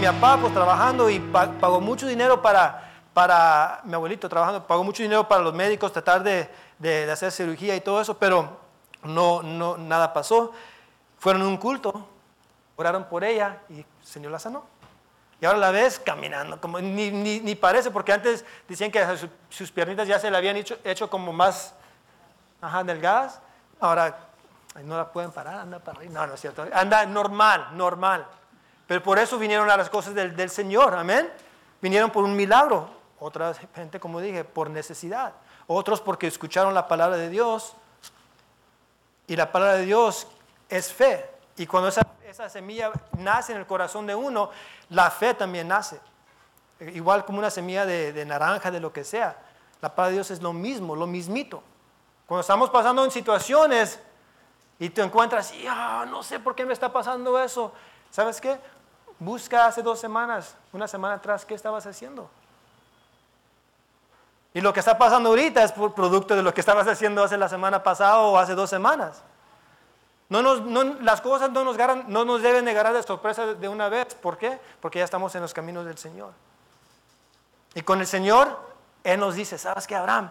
mi- papá, pues trabajando y pa- pagó mucho dinero para, para mi abuelito trabajando, pagó mucho dinero para los médicos, tratar de, de- de hacer cirugía y todo eso, pero no, no, nada pasó. Fueron a un culto, oraron por ella y el Señor la sanó. Y ahora la ves caminando, como ni, ni, ni parece, porque antes decían que su- sus piernitas ya se le habían hecho, hecho como más ajá, delgadas. Ahora no la pueden parar, anda para arriba. No, no es cierto. Anda normal, normal. Pero por eso vinieron a las cosas del, del Señor, amén. Vinieron por un milagro. Otra gente, como dije, por necesidad. Otros porque escucharon la palabra de Dios. Y la palabra de Dios es fe. Y cuando esa, esa semilla nace en el corazón de uno, la fe también nace. Igual como una semilla de, de naranja, de lo que sea. La palabra de Dios es lo mismo, lo mismito. Cuando estamos pasando en situaciones y te encuentras, y "Ah, no sé por qué me está pasando eso. ¿Sabes qué? Busca hace dos semanas, una semana atrás, ¿qué estabas haciendo? Y lo que está pasando ahorita es por producto de lo que estabas haciendo hace la semana pasada o hace dos semanas. No nos- no- las cosas no nos, garan- no nos deben de agarrar de sorpresa de una vez. ¿Por qué? Porque ya estamos en los caminos del Señor. Y con el Señor, Él nos dice, ¿sabes qué, Abraham?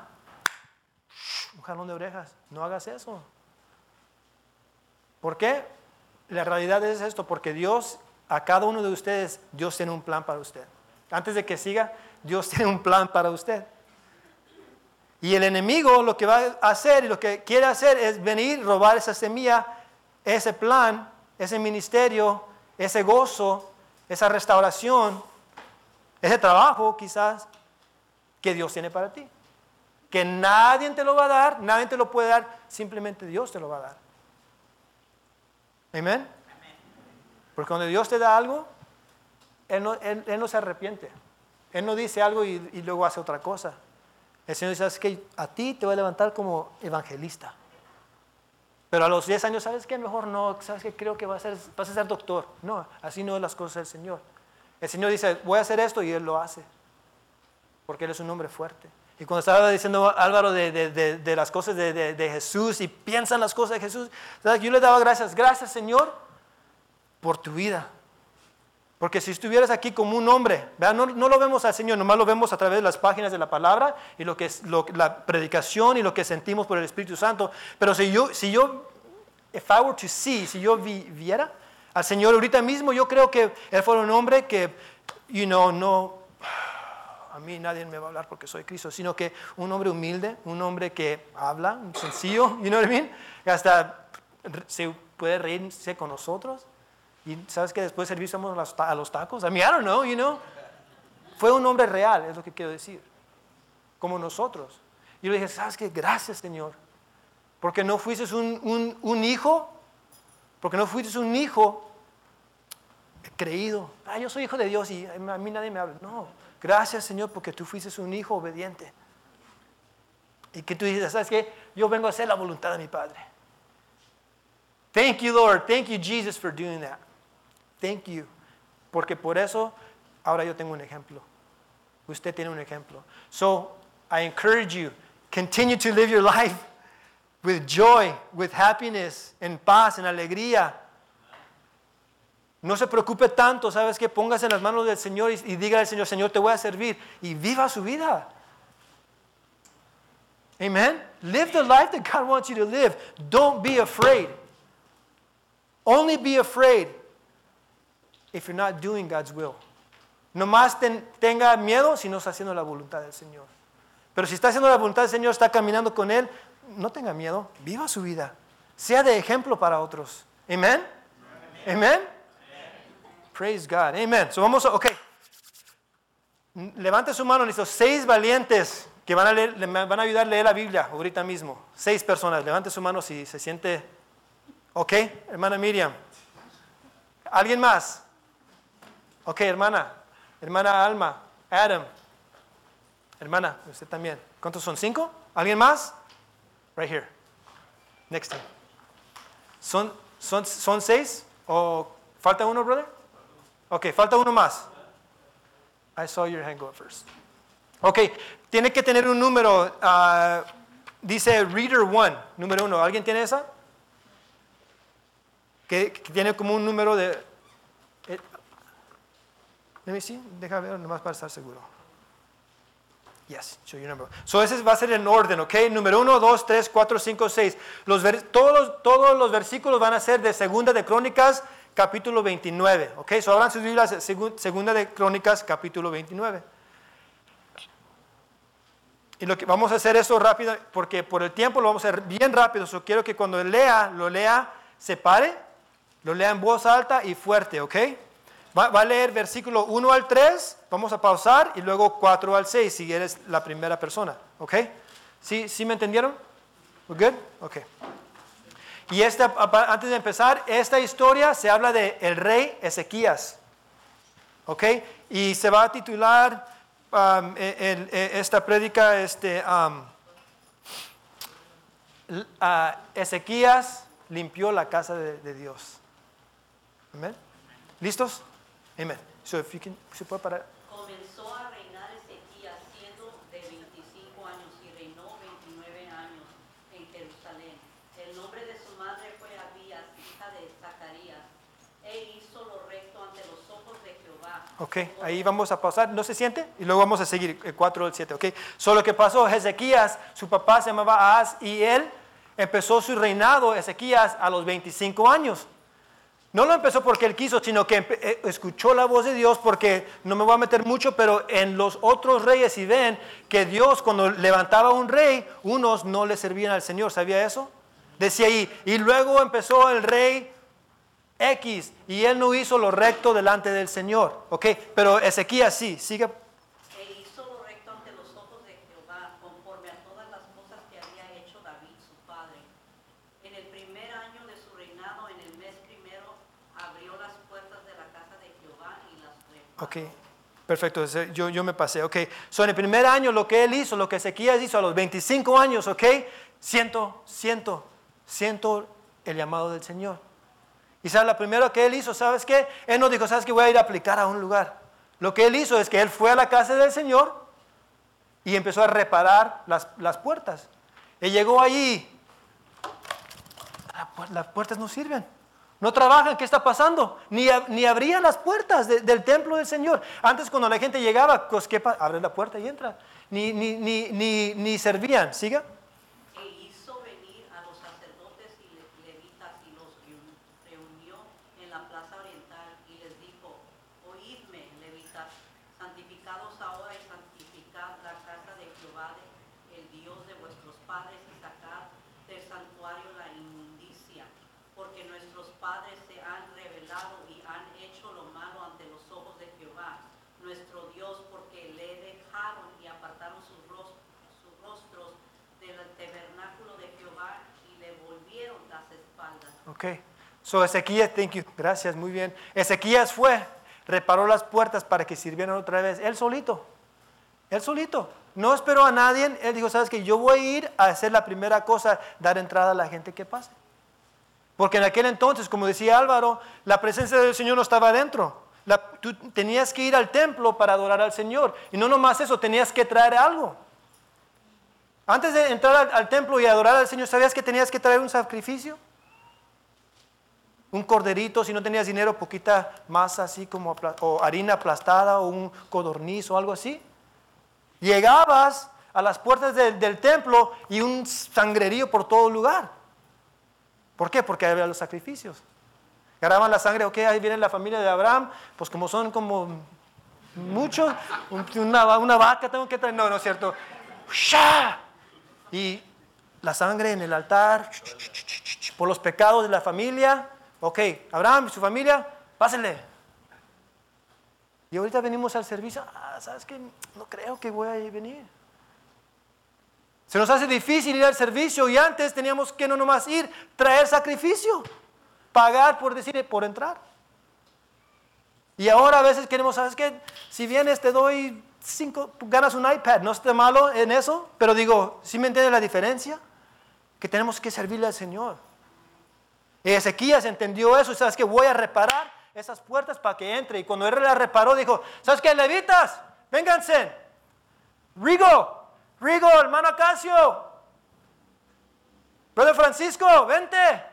Un jalón de orejas, no hagas eso. ¿Por qué? La realidad es esto, porque Dios, a cada uno de ustedes, Dios tiene un plan para usted. Antes de que siga, Dios tiene un plan para usted. Y el enemigo lo que va a hacer y lo que quiere hacer es venir, robar esa semilla, ese plan, ese ministerio, ese gozo, esa restauración, ese trabajo quizás que Dios tiene para ti. Que nadie te lo va a dar, nadie te lo puede dar, simplemente Dios te lo va a dar. Amén. Porque cuando Dios te da algo, Él no, Él- Él no se arrepiente. Él no dice algo y, y luego hace otra cosa. El Señor dice, ¿sabes qué? A ti te voy a levantar como evangelista. Pero a los 10 años, ¿sabes qué? Mejor no, ¿sabes qué? Creo que vas a, ser, vas a ser doctor. No, así no es las cosas del Señor. El Señor dice, voy a hacer esto y Él lo hace. Porque Él es un hombre fuerte. Y cuando estaba diciendo Álvaro de, de- de- de las cosas de, Jesús y piensan las cosas de Jesús, ¿sabes? yo le daba gracias. Gracias, Señor, por tu vida. Porque si estuvieras aquí como un hombre. No, no lo vemos al Señor, nomás lo vemos a través de las páginas de la palabra y lo que es lo- la predicación y lo que sentimos por el Espíritu Santo. Pero si yo, si yo, if I were to see, si yo vi- viera al Señor ahorita mismo, yo creo que Él fue un hombre que, you know, no, a mí nadie me va a hablar porque soy Cristo, sino que un hombre humilde, un hombre que habla, sencillo, you know what I mean? Hasta se puede reírse con nosotros. Y sabes que después de servir somos a los tacos. I mean, I don't know, you know. Fue un hombre real, es lo que quiero decir. Como nosotros. Y le dije, ¿sabes qué? Gracias, Señor. Porque no fuiste un, un- un hijo, porque no fuiste un hijo creído. Ah, yo soy hijo de Dios y a mí nadie me habla. No, gracias, Señor, porque tú fuiste un hijo obediente. Y que tú dices, ¿sabes qué? Yo vengo a hacer la voluntad de mi Padre. Thank you, Lord. Thank you, Jesus, for doing that. Thank you. Porque por eso ahora yo tengo un ejemplo. Usted tiene un ejemplo. So, I encourage you, continue to live your life with joy, with happiness, en paz, en alegría. No se preocupe tanto, ¿sabes qué? Póngase en las manos del Señor y, y diga al Señor, Señor, te voy a servir. Y viva su vida. Amen. Live the life that God wants you to live. Don't be afraid. Only be afraid if you're not doing God's will. No más ten- tenga miedo si no está haciendo la voluntad del Señor. Pero si está haciendo la voluntad del Señor, está caminando con Él, no tenga miedo, viva su vida. Sea de ejemplo para otros. Amen. Amen. Praise God. Amen. So vamos a, ok. Levante su mano, estos seis valientes que van a, leer, le van a ayudar a leer la Biblia ahorita mismo. Seis personas. Levante su mano si se siente. Ok, hermana Miriam. ¿Alguien más? Ok, hermana. Hermana Alma. Adam. Hermana, usted también. ¿Cuántos son? ¿Cinco? ¿Alguien más? Right here. Next time. ¿Son, son, son seis? ¿O falta uno, brother? Ok, falta uno más. I saw your hand go first. Ok, tiene que tener un número. ah, dice Reader One, número uno. ¿Alguien tiene esa? Que tiene como un número de. Let me see. Deja ver nomás para estar seguro. Yes, show your number. So ese va a ser en orden, ¿ok? Número 1, 2, 3, 4, 5, 6. Los todos, los versículos van a ser de Segunda de Crónicas, capítulo 29, ¿ok? So abran sus Biblias, Segunda de Crónicas, capítulo 29. Y lo que vamos a hacer eso rápido, porque por el tiempo lo vamos a hacer bien rápido. So quiero que cuando lea, lo lea, se pare, lo lea en voz alta y fuerte, ¿ok? Va, a leer versículo 1 al 3, vamos a pausar y luego 4 al 6 si eres la primera persona. ¿Ok? ¿Sí, ¿sí me entendieron? good? Ok. Y esta, antes de empezar, esta historia se habla de rey Ezequías. ¿Ok? Y se va a titular um, e, e, esta prédica, este, um, Ezequías limpió la casa de, de Dios. ¿Amén? ¿Listos? Amén. So if you can, ¿se puede parar? Comenzó a reinar Ezequías siendo de 25 años y reinó 29 años en Jerusalén. El nombre de su madre fue Abías, hija de Zacarías. E hizo lo recto ante los ojos de Jehová. Ok, ahí vamos a pasar. ¿No se siente? Y luego vamos a seguir el 4 al 7. Ok, solo que pasó, Ezequías, su papá se llamaba Ahaz y él empezó su reinado, Ezequías, a los 25 años. No lo empezó porque él quiso, sino que eh, escuchó la voz de Dios porque, no me voy a meter mucho, pero en los otros reyes y ven que Dios cuando levantaba un rey, unos no le servían al Señor, ¿sabía eso? Decía ahí, y luego empezó el rey X y él no hizo lo recto delante del Señor, ¿ok? Pero Ezequías sí, sigue Ok, perfecto, yo, yo me pasé, ok. So, en el primer año lo que él hizo, lo que Ezequías hizo a los 25 años, ok, siento, siento, siento el llamado del Señor. Y sabes, lo primero que él hizo, ¿sabes qué? Él no dijo, ¿sabes qué? Voy a ir a aplicar a un lugar. Lo que él hizo es que él fue a la casa del Señor y empezó a reparar las, las puertas. Y llegó allí, las puertas no sirven. No trabajan, ¿qué está pasando? Ni, ni abrían las puertas del templo del Señor. Antes cuando la gente llegaba, pues, ¿qué abre la puerta y entra. Ni, ni, ni, ni, ni servían. ¿Siga? Ok. So Ezequías, thank you. Gracias, muy bien. Ezequías fue, reparó las puertas para que sirvieran otra vez. Él solito. Él solito. No esperó a nadie. Él dijo, sabes que yo voy a ir a hacer la primera cosa, dar entrada a la gente que pase. Porque en aquel entonces, como decía Álvaro, la presencia del Señor no estaba adentro. tú tenías que ir al templo para adorar al Señor. Y no nomás eso, tenías que traer algo. Antes de entrar al templo y adorar al Señor, ¿sabías que tenías que traer un sacrificio? Un corderito, si no tenías dinero, poquita masa así como, o harina aplastada, o un codorniz o algo así. Llegabas a las puertas del, templo y un sangrerío por todo lugar. ¿Por qué? Porque había los sacrificios. Agarraban la sangre, ok, ahí viene la familia de Abraham, pues como son como muchos, una, una vaca tengo que traer, no, no es cierto. Y la sangre en el altar, por los pecados de la familia, Ok, Abraham y su familia, pásenle. Y ahorita venimos al servicio, ah, ¿sabes qué? No creo que voy a venir. Se nos hace difícil ir al servicio y antes teníamos que no nomás ir, traer sacrificio, pagar por decir, por entrar. Y ahora a veces queremos, ¿sabes qué? Si vienes te doy cinco, ganas un iPad, no esté malo en eso, pero digo, ¿sí me entiendes la diferencia? Que tenemos que servirle al Señor. Y Ezequías entendió eso y sabes que voy a reparar esas puertas para que entre. Y cuando él las reparó, dijo, ¿sabes qué, levitas? Vénganse. Rigo, Rigo, hermano Acacio. Brother Francisco, vente.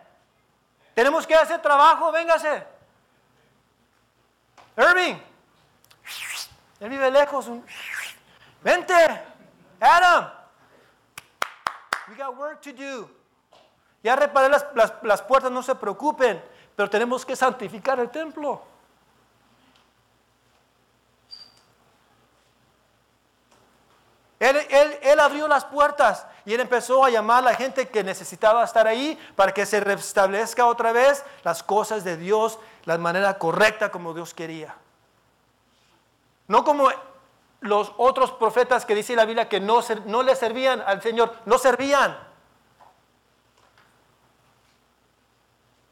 Tenemos que hacer trabajo, véngase. Irving, Él vive lejos. Vente, Adam. We got work to do. Ya reparé las, las- puertas, no se preocupen, pero tenemos que santificar el templo. Él, él- él abrió las puertas y él empezó a llamar a la gente que necesitaba estar ahí para que se restablezca otra vez las cosas de Dios, la manera correcta como Dios quería. No como los otros profetas que dice la Biblia que no, no le servían al Señor, no servían.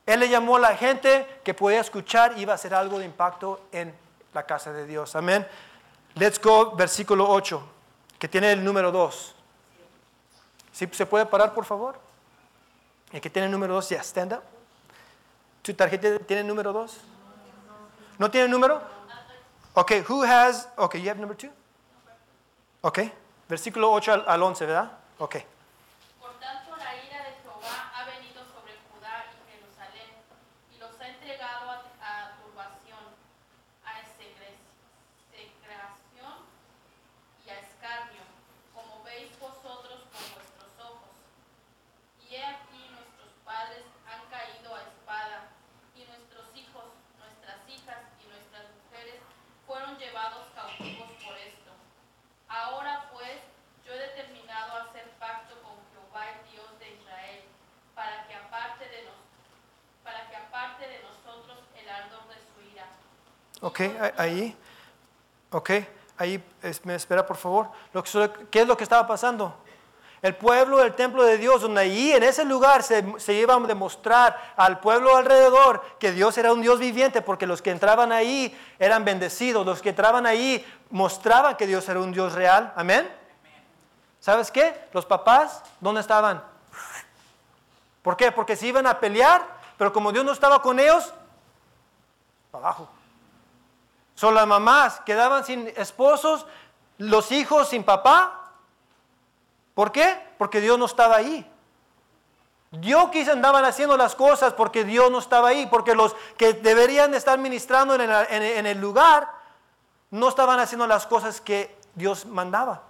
Él le llamó a la gente que podía escuchar y iba a hacer algo de impacto en la casa de Dios. Amén. Let's go, versículo 8, que tiene el número 2. ¿Sí se puede parar, por favor? El que tiene el número 2, ya, stand up. ¿Tu tarjeta tiene el número 2? ¿No tiene el número? Ok, who has, ok, you have number 2? Ok, versículo 8 al, al 11, ¿verdad? Ok. Por tanto, la ira de Jehová ha venido sobre Judá y Jerusalén, y los ha entregado a, a turbación, a execración y a escarnio, como veis vosotros con vuestros ojos. Y he aquí nuestros padres han caído a espada, y nuestros hijos, nuestras hijas y nuestras mujeres fueron llevados cautivos por esto. Ahora pues yo he determinado hacer pacto con Jehová el Dios de Israel, para que aparte de nos, para que aparte de nosotros el ardor de su ira. Ok, ahí. Ok, ahí me espera por favor. ¿Qué es lo que estaba pasando? El pueblo del templo de Dios, donde allí en ese lugar se, se iba a demostrar al pueblo alrededor que Dios era un Dios viviente, porque los que entraban ahí eran bendecidos, los que entraban ahí mostraban que Dios era un Dios real. Amén. ¿Sabes qué? Los papás, ¿dónde estaban? ¿Por qué? Porque se iban a pelear, pero como Dios no estaba con ellos, para abajo. Son las mamás quedaban sin esposos, los hijos sin papá. ¿Por qué? Porque Dios no estaba ahí. Dios quizá andaban haciendo las cosas porque Dios no estaba ahí, porque los que deberían de estar ministrando en el, lugar no estaban haciendo las cosas que Dios mandaba.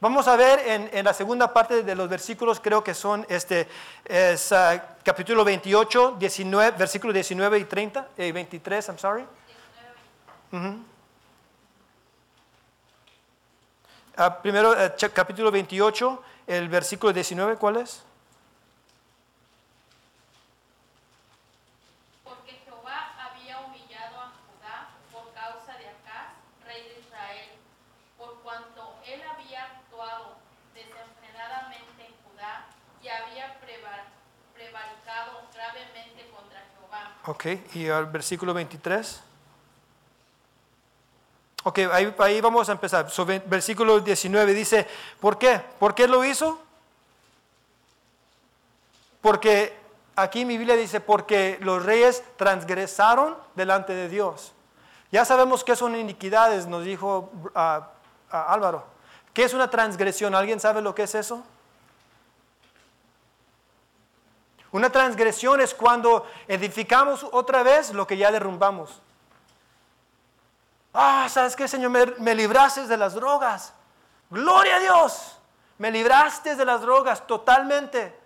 Vamos a ver en, la segunda parte de los versículos, creo que son este, es, ah, capítulo 28, 19, versículos 19 y 30, eh, 23, I'm sorry. Ah, primero, eh, capítulo 28, el versículo 19, ¿cuál es? Porque Jehová había humillado a Judá por causa de Acaz, rey de Israel, por cuanto él había actuado desenfrenadamente en Judá y había prevar- prevaricado gravemente contra Jehová. Ok, y al versículo 23. Ok, ahí, vamos a empezar. Versículo 19 dice, ¿por qué? ¿Por qué lo hizo? Porque aquí mi Biblia dice, porque los reyes transgresaron delante de Dios. Ya sabemos que son iniquidades, nos dijo ah, ah, Álvaro. ¿Qué es una transgresión? ¿Alguien sabe lo que es eso? Una transgresión es cuando edificamos otra vez lo que ya derrumbamos. Ah, ¿sabes qué, Señor? Me, libraste de las drogas. Gloria a Dios. Me libraste de las drogas totalmente.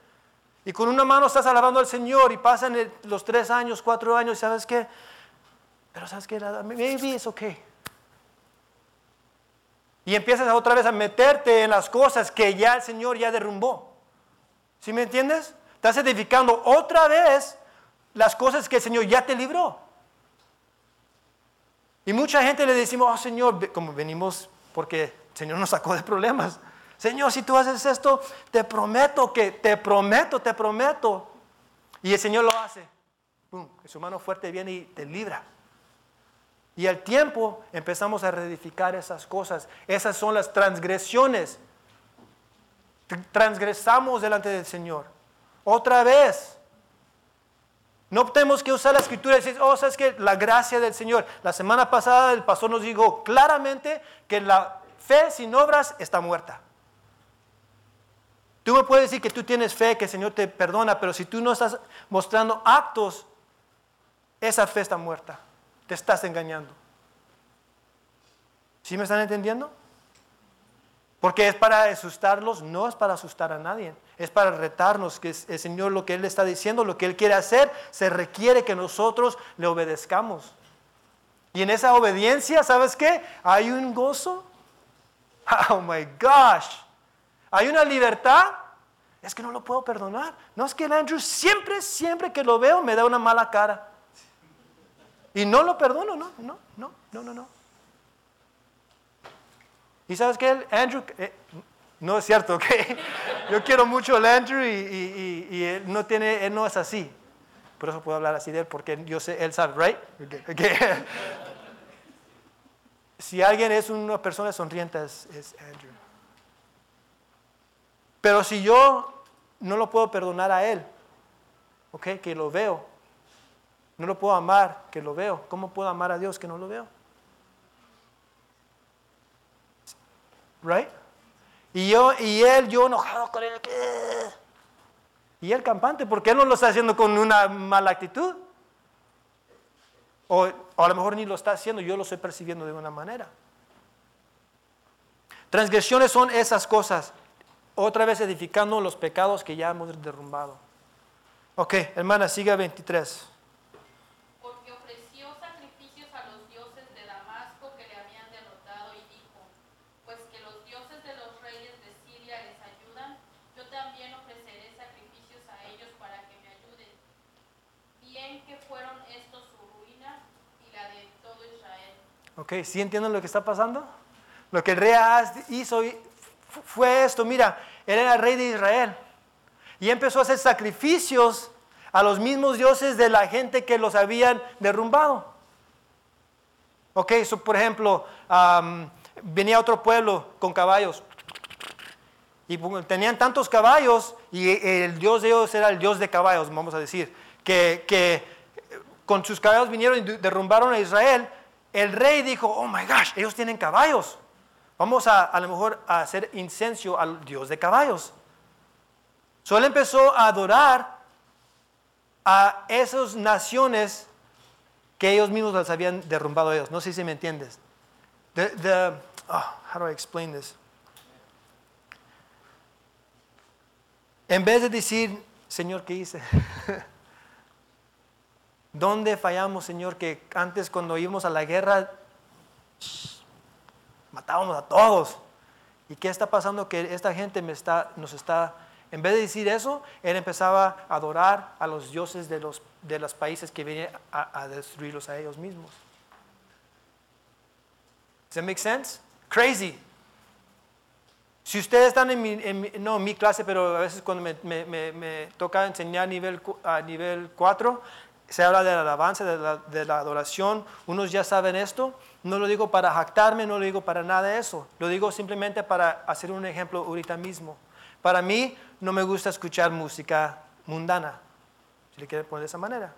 Y con una mano estás alabando al Señor y pasan los tres años, cuatro años, ¿sabes qué? Pero ¿sabes qué? Maybe it's okay. Y empiezas otra vez a meterte en las cosas que ya el Señor ya derrumbó. ¿Sí me entiendes? Estás edificando otra vez las cosas que el Señor ya te libró. Y mucha gente le decimos, oh Señor, como venimos porque el Señor nos sacó de problemas. Señor, si tú haces esto, te prometo que, te prometo, te prometo. Y el Señor lo hace. Que su mano fuerte viene y te libra. Y al tiempo empezamos a reedificar esas cosas. Esas son las transgresiones. Tr- Transgresamos delante del Señor. Otra vez. No tenemos que usar la escritura y decir, oh, sabes que la gracia del Señor. La semana pasada el pastor nos dijo claramente que la fe sin obras está muerta. Tú me puedes decir que tú tienes fe, que el Señor te perdona, pero si tú no estás mostrando actos, esa fe está muerta. Te estás engañando. ¿Sí me están entendiendo? Porque es para asustarlos, no es para asustar a nadie. Es para retarnos que el Señor lo que Él está diciendo, lo que Él quiere hacer, se requiere que nosotros le obedezcamos. Y en esa obediencia, ¿sabes qué? Hay un gozo. Oh my gosh. Hay una libertad. Es que no lo puedo perdonar. No es que el Andrew siempre, siempre que lo veo me da una mala cara. Y no lo perdono, no, no, no, no, no, no. Y sabes que Andrew, eh, no es cierto, ¿ok? Yo quiero mucho al Andrew y, y- él no tiene, él no es así. Por eso puedo hablar así de él, porque yo sé, él sabe, right? Ok, ok. si alguien es una persona sonriente es, es Andrew. Pero si yo no lo puedo perdonar a él, ok, que lo veo, no lo puedo amar, que lo veo, ¿cómo puedo amar a Dios que no lo veo? Right? Y yo, y él, yo enojado con él. ¿qué? Y él campante, porque él no lo está haciendo con una mala actitud. O, o a lo mejor ni lo está haciendo, yo lo estoy percibiendo de una manera. Transgresiones son esas cosas. Otra vez edificando los pecados que ya hemos derrumbado. Ok, hermana, siga 23. Porque ofreció sacrificios a los dioses de Damasco que le habían derrotado y dijo, pues que los dioses de los reyes de Siria les ayudan, yo también ofreceré sacrificios a ellos para que me ayuden. Bien que fueron estos su ruina y la de todo Israel. Ok, ¿sí entienden lo que está pasando? Lo que el rey hizo fue esto, mira, él era rey de Israel y empezó a hacer sacrificios a los mismos dioses de la gente que los habían derrumbado. Ok, so, por ejemplo, am, venía otro pueblo con caballos y tenían tantos caballos y el dios de ellos era el dios de caballos, vamos a decir, que, que con sus caballos vinieron y de- derrumbaron a Israel. El rey dijo, oh my gosh, ellos tienen caballos. Vamos a a lo mejor a hacer incenso al dios de caballos. So él empezó a adorar a esas naciones que ellos mismos las habían derrumbado a ellos. No sé si me entiendes. Oh, how do I explain this? En vez de decir, Señor, ¿qué hice? ¿Dónde fallamos, Señor? Que antes cuando íbamos a la guerra matábamos a todos. ¿Y qué está pasando? Que esta gente me está, nos está, en vez de decir eso, él empezaba a adorar a los dioses de los, de los países que venían a, destruirlos a ellos mismos. That make sense? Crazy. Si ustedes están en mi, no mi clase, pero a veces cuando me, toca enseñar nivel, a nivel 4, se habla de la alabanza, de la, adoración, unos ya saben esto, no lo digo para jactarme, no lo digo para nada de eso, lo digo simplemente para hacer un ejemplo ahorita mismo. Para mí no me gusta escuchar música mundana, si le quiere poner de esa manera.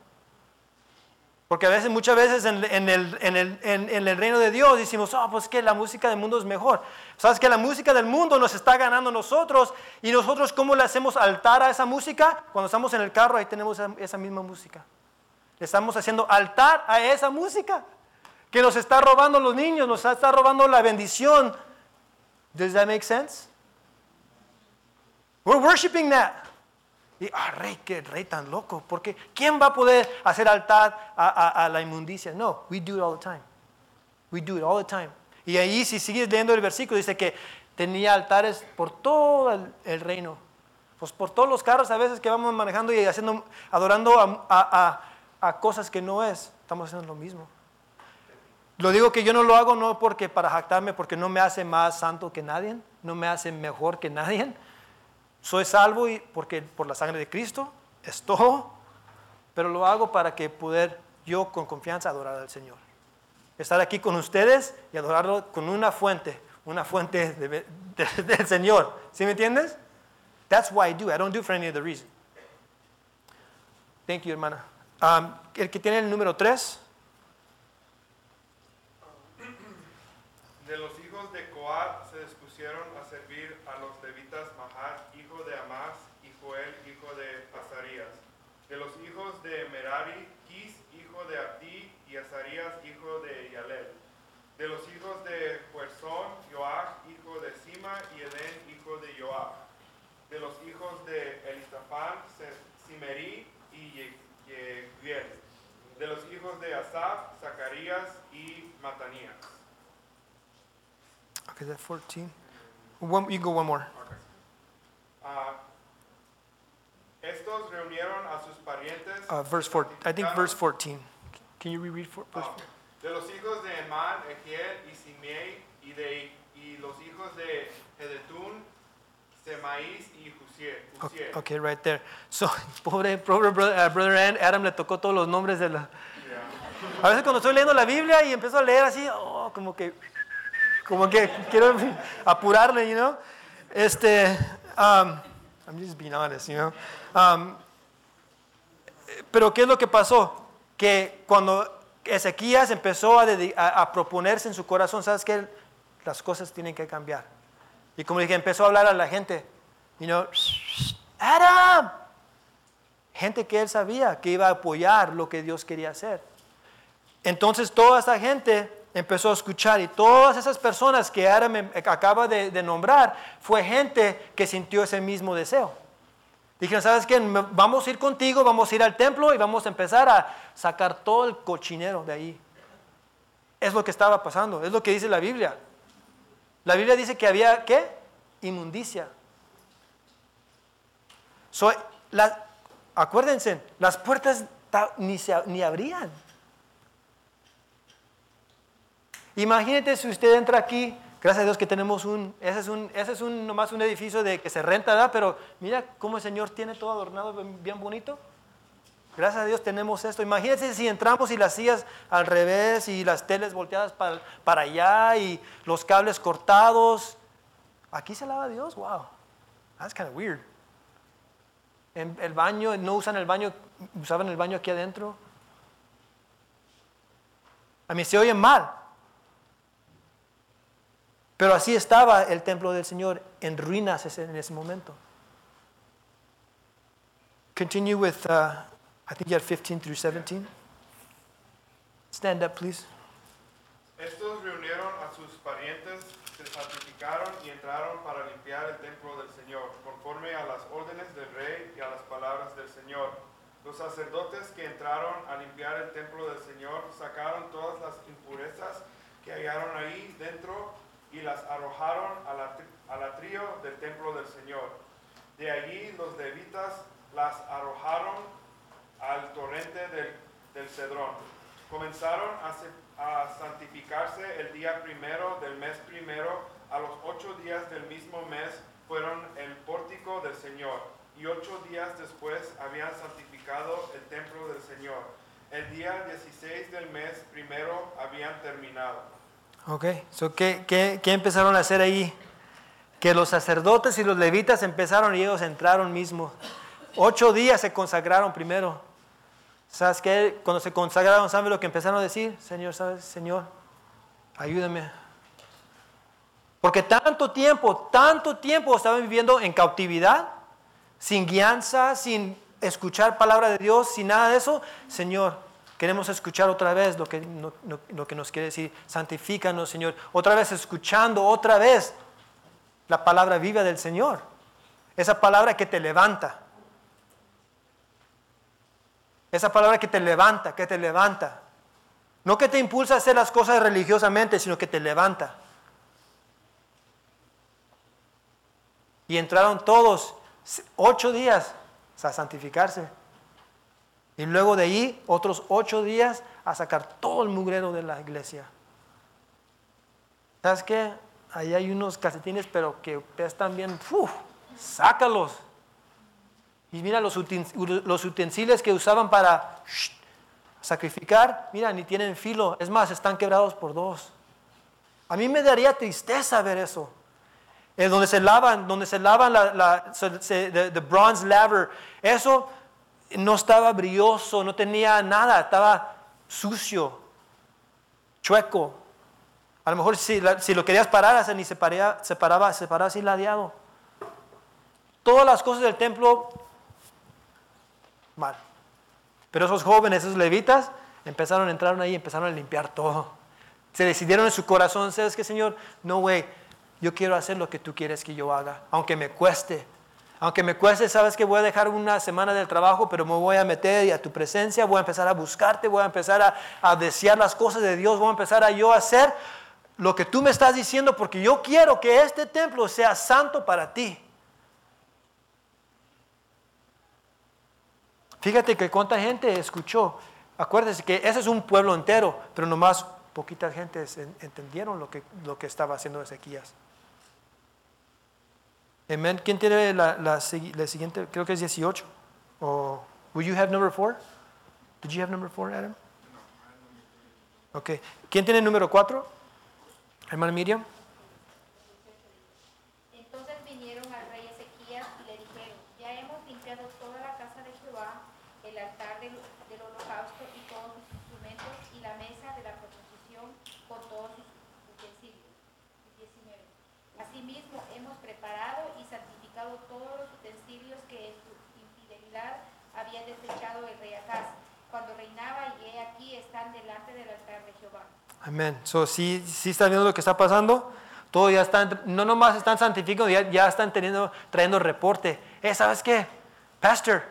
Porque a veces, muchas veces en, el, reino de Dios decimos, oh, pues que la música del mundo es mejor. ¿Sabes que la música del mundo nos está ganando nosotros? Y nosotros, ¿cómo le hacemos altar a esa música? Cuando estamos en el carro, ahí tenemos esa misma música. Estamos haciendo altar a esa música que nos está robando los niños, nos está robando la bendición. Does that make sense? We're worshiping that. Y, ah, rey, qué rey tan loco. Porque ¿quién va a poder hacer altar a, la inmundicia? No, we do it all the time. We do it all the time. Y ahí, si sigues leyendo el versículo, dice que tenía altares por todo el, reino. Pues por todos los carros a veces que vamos manejando y haciendo, adorando a- a- cosas que no es, estamos haciendo lo mismo. Lo digo que yo no lo hago no porque para jactarme, porque no me hace más santo que nadie, no me hace mejor que nadie. Soy salvo y porque por la sangre de Cristo es todo, pero lo hago para que poder yo con confianza adorar al Señor. Estar aquí con ustedes y adorarlo con una fuente, una fuente de- de- del Señor. ¿Sí me entiendes? That's why I do. I don't do for any other reason. Thank you, hermana. El que tiene el número 3. De los hijos de Coat se dispusieron a servir a los levitas Mahat, hijo de Amás, y Joel, hijo de Azarías. De los hijos de Merari, Quis, hijo de Abdi, y Azarías, hijo de Yalel. De los hijos de Huersón, Joach, hijo de Sima, y Edén, hijo de Joach. De los hijos de Elizafán, Se- Simerí y Ye- Yehiel. De los hijos de Asaf, Zacarías y Matanías. Okay, that's 14. One, you go one more. Ah, estos reunieron a sus parientes. Uh, verse 4, I think verse 14. Can you reread for, verse Ah, de los hijos de Emán, Egiel y Simei, y, de, y los hijos de Jedetún, Semaís y Jusiel. Okay, okay, right there. So, pobre, pobre brother, uh, brother Adam le tocó todos los nombres de la... A veces cuando estoy leyendo la Biblia y empiezo a leer así, oh, como que, como que quiero apurarle, you know. Este, um, I'm just being honest, you know. Um, pero ¿qué es lo que pasó? Que cuando Ezequías empezó a, a- a proponerse en su corazón, ¿sabes qué? Las cosas tienen que cambiar. Y como dije, empezó a hablar a la gente, you know, Adam, gente que él sabía que iba a apoyar lo que Dios quería hacer. Entonces toda esa gente empezó a escuchar y todas esas personas que ahora me acaba de, nombrar fue gente que sintió ese mismo deseo. Dijeron, ¿sabes qué? Vamos a ir contigo, vamos a ir al templo y vamos a empezar a sacar todo el cochinero de ahí. Es lo que estaba pasando, es lo que dice la Biblia. La Biblia dice que había, ¿qué? Inmundicia. Acuérdense, las puertas ta- ni, se, ni abrían. Imagínate si usted entra aquí, gracias a Dios que tenemos un, ese es un, ese es un, nomás un edificio de que se renta, ¿verdad? Pero mira cómo el Señor tiene todo adornado bien, bien bonito. Gracias a Dios tenemos esto. Imagínense si entramos y las sillas al revés y las teles volteadas para, para allá y los cables cortados. Aquí se lava Dios, wow. That's kind of weird. En el baño, no usan el baño, usaban el baño aquí adentro. A mí se oye mal. Pero así estaba el templo del Señor en ruinas en ese momento. Continue with, uh, I think you had 15 through 17. Stand up, please. Estos reunieron a sus parientes, se santificaron y entraron para limpiar el templo del Señor, conforme a las órdenes del rey y a las palabras del Señor. Los sacerdotes que entraron a limpiar el templo del Señor sacaron todas las impurezas que hallaron ahí dentro y las arrojaron al al atrio del templo del Señor. De allí los levitas las arrojaron al torrente del, del Cedrón. Comenzaron a, a santificarse el día primero del mes primero, a los ocho días del mismo mes fueron el pórtico del Señor, y ocho días después habían santificado el templo del Señor. El día 16 del mes primero habían terminado. Ok, so, ¿qué, empezaron a hacer ahí? Que los sacerdotes y los levitas empezaron y ellos entraron mismo. Ocho días se consagraron primero. ¿Sabes qué? Cuando se consagraron, ¿sabes lo que empezaron a decir? Señor, ¿sabes? Señor, ayúdame. Porque tanto tiempo, tanto tiempo estaban viviendo en cautividad, sin guianza, sin escuchar palabra de Dios, sin nada de eso. Señor, queremos escuchar otra vez lo que, lo que nos quiere decir. Santifícanos, Señor. Otra vez escuchando, otra vez la palabra viva del Señor. Esa palabra que te levanta. Esa palabra que te levanta, que te levanta. No que te impulsa a hacer las cosas religiosamente, sino que te levanta. Y entraron todos ocho días a santificarse. Y luego de ahí otros ocho días a sacar todo el mugrero de la iglesia. ¿Sabes qué? Ahí hay unos calcetines, pero que están bien. ¡uf! sácalos. Y mira los uten- los utensilios que usaban para sacrificar, mira, ni tienen filo. Es más, están quebrados por dos. A mí me daría tristeza ver eso. Eh, donde se lavan, donde se lavan la, the bronze laver, eso no estaba brilloso, no tenía nada, estaba sucio, chueco. A lo mejor si, lo querías parar, hasta ni se, paría- se paraba, se paraba así ladeado. Todas las cosas del templo, mal. Pero esos jóvenes, esos levitas, empezaron a entrar ahí empezaron a limpiar todo. Se decidieron en su corazón, ¿sabes qué, Señor? No, güey, yo quiero hacer lo que tú quieres que yo haga, aunque me cueste. Aunque me cueste, sabes que voy a dejar una semana del trabajo, pero me voy a meter a tu presencia, voy a empezar a buscarte, voy a empezar a, a desear las cosas de Dios, voy a empezar a yo hacer lo que tú me estás diciendo, porque yo quiero que este templo sea santo para ti. Fíjate que cuánta gente escuchó. Acuérdese que ese es un pueblo entero, pero nomás poquitas gentes en- entendieron lo que, lo que estaba haciendo Ezequías. Amén. ¿Quién tiene la, la siguiente? Creo que es 18. O, will you have number 4? Did you have number 4, Adam? Ok. ¿Quién tiene el número 4? Hermana Miriam. Entonces vinieron al rey Ezequías y le dijeron, ya hemos limpiado toda la casa de Jehová, el altar del, del holocausto y todos sus instrumentos y la mesa de la proposición con todos sus utensilios. 19. Asimismo hemos preparado y santificado todos los utensilios que en su infidelidad había desechado el rey Acaz, cuando reinaba y he están delante del altar de Jehová. Amén. So, sí, sí está viendo lo que está pasando. Todo ya están, no nomás están santificando, ya, ya están teniendo, trayendo reporte. Eh, ¿sabes qué? Pastor,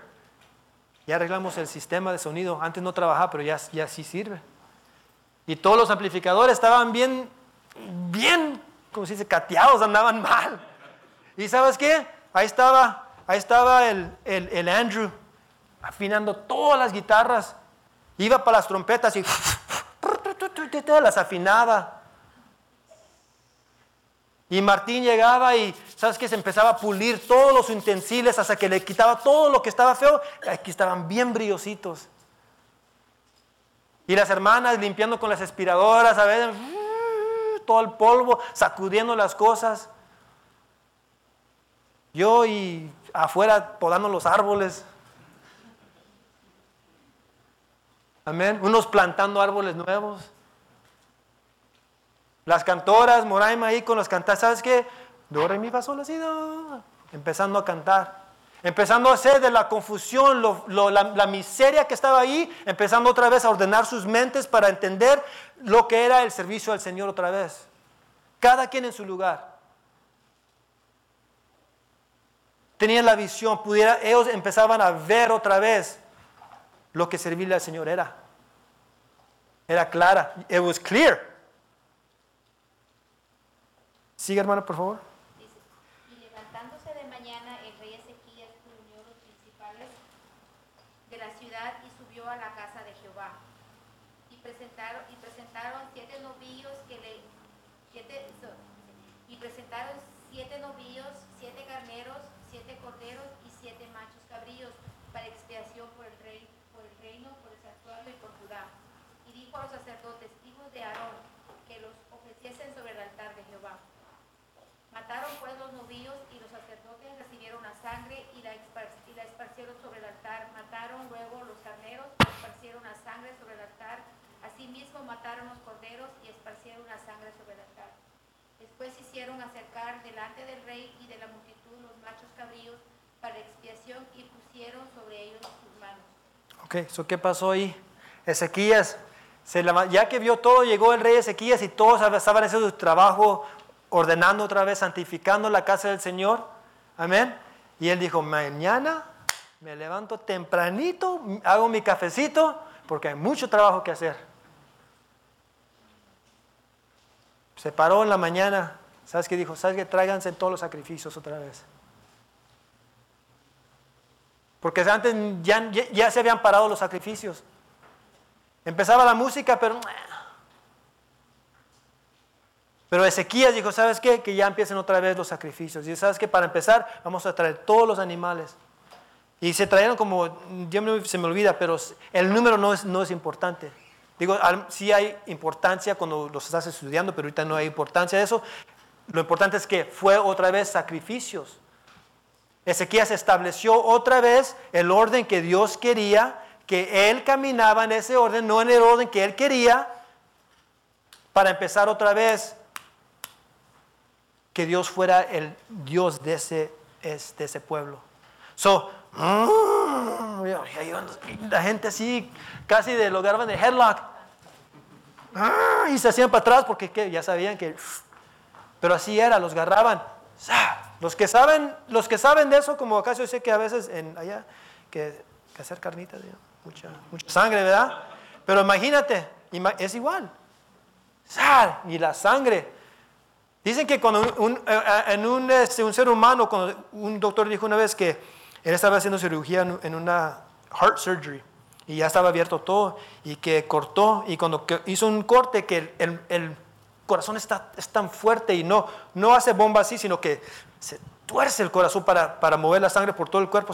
ya arreglamos el sistema de sonido. Antes no trabajaba, pero ya, ya sí sirve. Y todos los amplificadores estaban bien, bien, como se dice, cateados, andaban mal. ¿Y sabes qué? Ahí estaba, ahí estaba el, el, el Andrew afinando todas las guitarras. Iba para las trompetas y las afinaba. Y Martín llegaba y, ¿sabes qué? Se empezaba a pulir todos los utensilios hasta que le quitaba todo lo que estaba feo. Aquí estaban bien brillositos. Y las hermanas limpiando con las aspiradoras, a ver, todo el polvo, sacudiendo las cosas. Yo y afuera podando los árboles. Amén. Unos plantando árboles nuevos. Las cantoras, Moraima ahí con los cantantes, ¿sabes qué? Do, re, mi, fa. Empezando a cantar. Empezando a hacer de la confusión, la miseria que estaba ahí, empezando otra vez a ordenar sus mentes para entender lo que era el servicio al Señor otra vez. Cada quien en su lugar. Tenían la visión, pudiera, ellos empezaban a ver otra vez lo que servirle al Señor era. Era clara. It was clear. Sigue, hermano, por favor. Dice, y levantándose de mañana el rey Ezequías reunió los principales de la ciudad y subió a la casa de Jehová. Y presentaron, y presentaron siete novillos que le siete, so- y presentaron siete novillos, siete carneros, siete corderos y siete machos cabríos para expiación por el rey, por el reino, por el santuario y por Judá. Y dijo a los sacerdotes, hijos de Aarón, que los ofreciesen sobre el altar de Jehová. Mataron pues los novillos y los sacerdotes recibieron la sangre y la, espar- y la esparcieron sobre el altar. Mataron luego los carneros y esparcieron la sangre sobre el altar. Asimismo mataron los corderos y esparcieron la sangre sobre el altar. Después hicieron acercar delante del rey y de la multitud los machos cabríos para expiación y pusieron sobre ellos sus manos. Ok, so, ¿qué pasó ahí? Ezequías, se leva- ya que vio todo, llegó el rey Ezequías y todos estaban haciendo su trabajo, ordenando otra vez, santificando la casa del Señor. Amén. Y él dijo, mañana me levanto tempranito, hago mi cafecito, porque hay mucho trabajo que hacer. Se paró en la mañana, ¿sabes qué dijo? ¿Sabes qué? Tráiganse todos los sacrificios otra vez. Porque antes ya, ya- se habían parado los sacrificios. Empezaba la música, pero... Pero Ezequías dijo, ¿sabes qué? Que ya empiecen otra vez los sacrificios. Y sabes que para empezar vamos a traer todos los animales. Y se trajeron como, me- se me olvida, pero el número no es, no es importante. Digo, sí hay importancia cuando los estás estudiando, pero ahorita no hay importancia de eso. Lo importante es que fue otra vez sacrificios. Ezequías estableció otra vez el orden que Dios quería, que él caminaba en ese orden, no en el orden que él quería, para empezar otra vez que Dios fuera el Dios de ese, es- de ese pueblo. So, la gente así, casi de lo agarraban de headlock. ¡ah! y se hacían para atrás porque ¿qué? ya sabían que... Pero así era, los agarraban. Los que saben, los que saben de eso, como acaso yo sé que a veces en allá, que, hacer carnitas, mucha, mucha sangre, ¿verdad? Pero imagínate, ima- es igual. Y la sangre. Dicen que cuando un- eh, eh, en un, este, un ser humano, cuando un doctor dijo una vez que él estaba haciendo cirugía en, una heart surgery y ya estaba abierto todo y que cortó y cuando hizo un corte que el, el- corazón está, es tan fuerte y no, no hace bomba así, sino que se tuerce el corazón para, para mover la sangre por todo el cuerpo.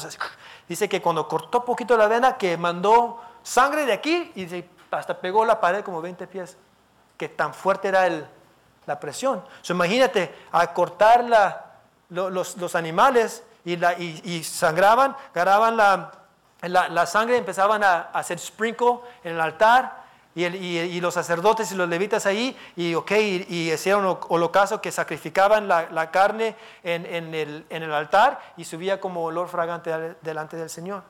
dice que cuando cortó poquito la vena que mandó sangre de aquí y hasta pegó la pared como 20 pies, que tan fuerte era el, la presión. So, imagínate, al cortar la- lo- los, los animales y, sangraban, agarraban la, la, la sangre, empezaban a, hacer sprinkle en el altar y, el- y- los sacerdotes y los levitas ahí, y, ok, y, hicieron ho- holocausto que sacrificaban la, la carne en, en el, en el altar y subía como olor fragante delante del Señor.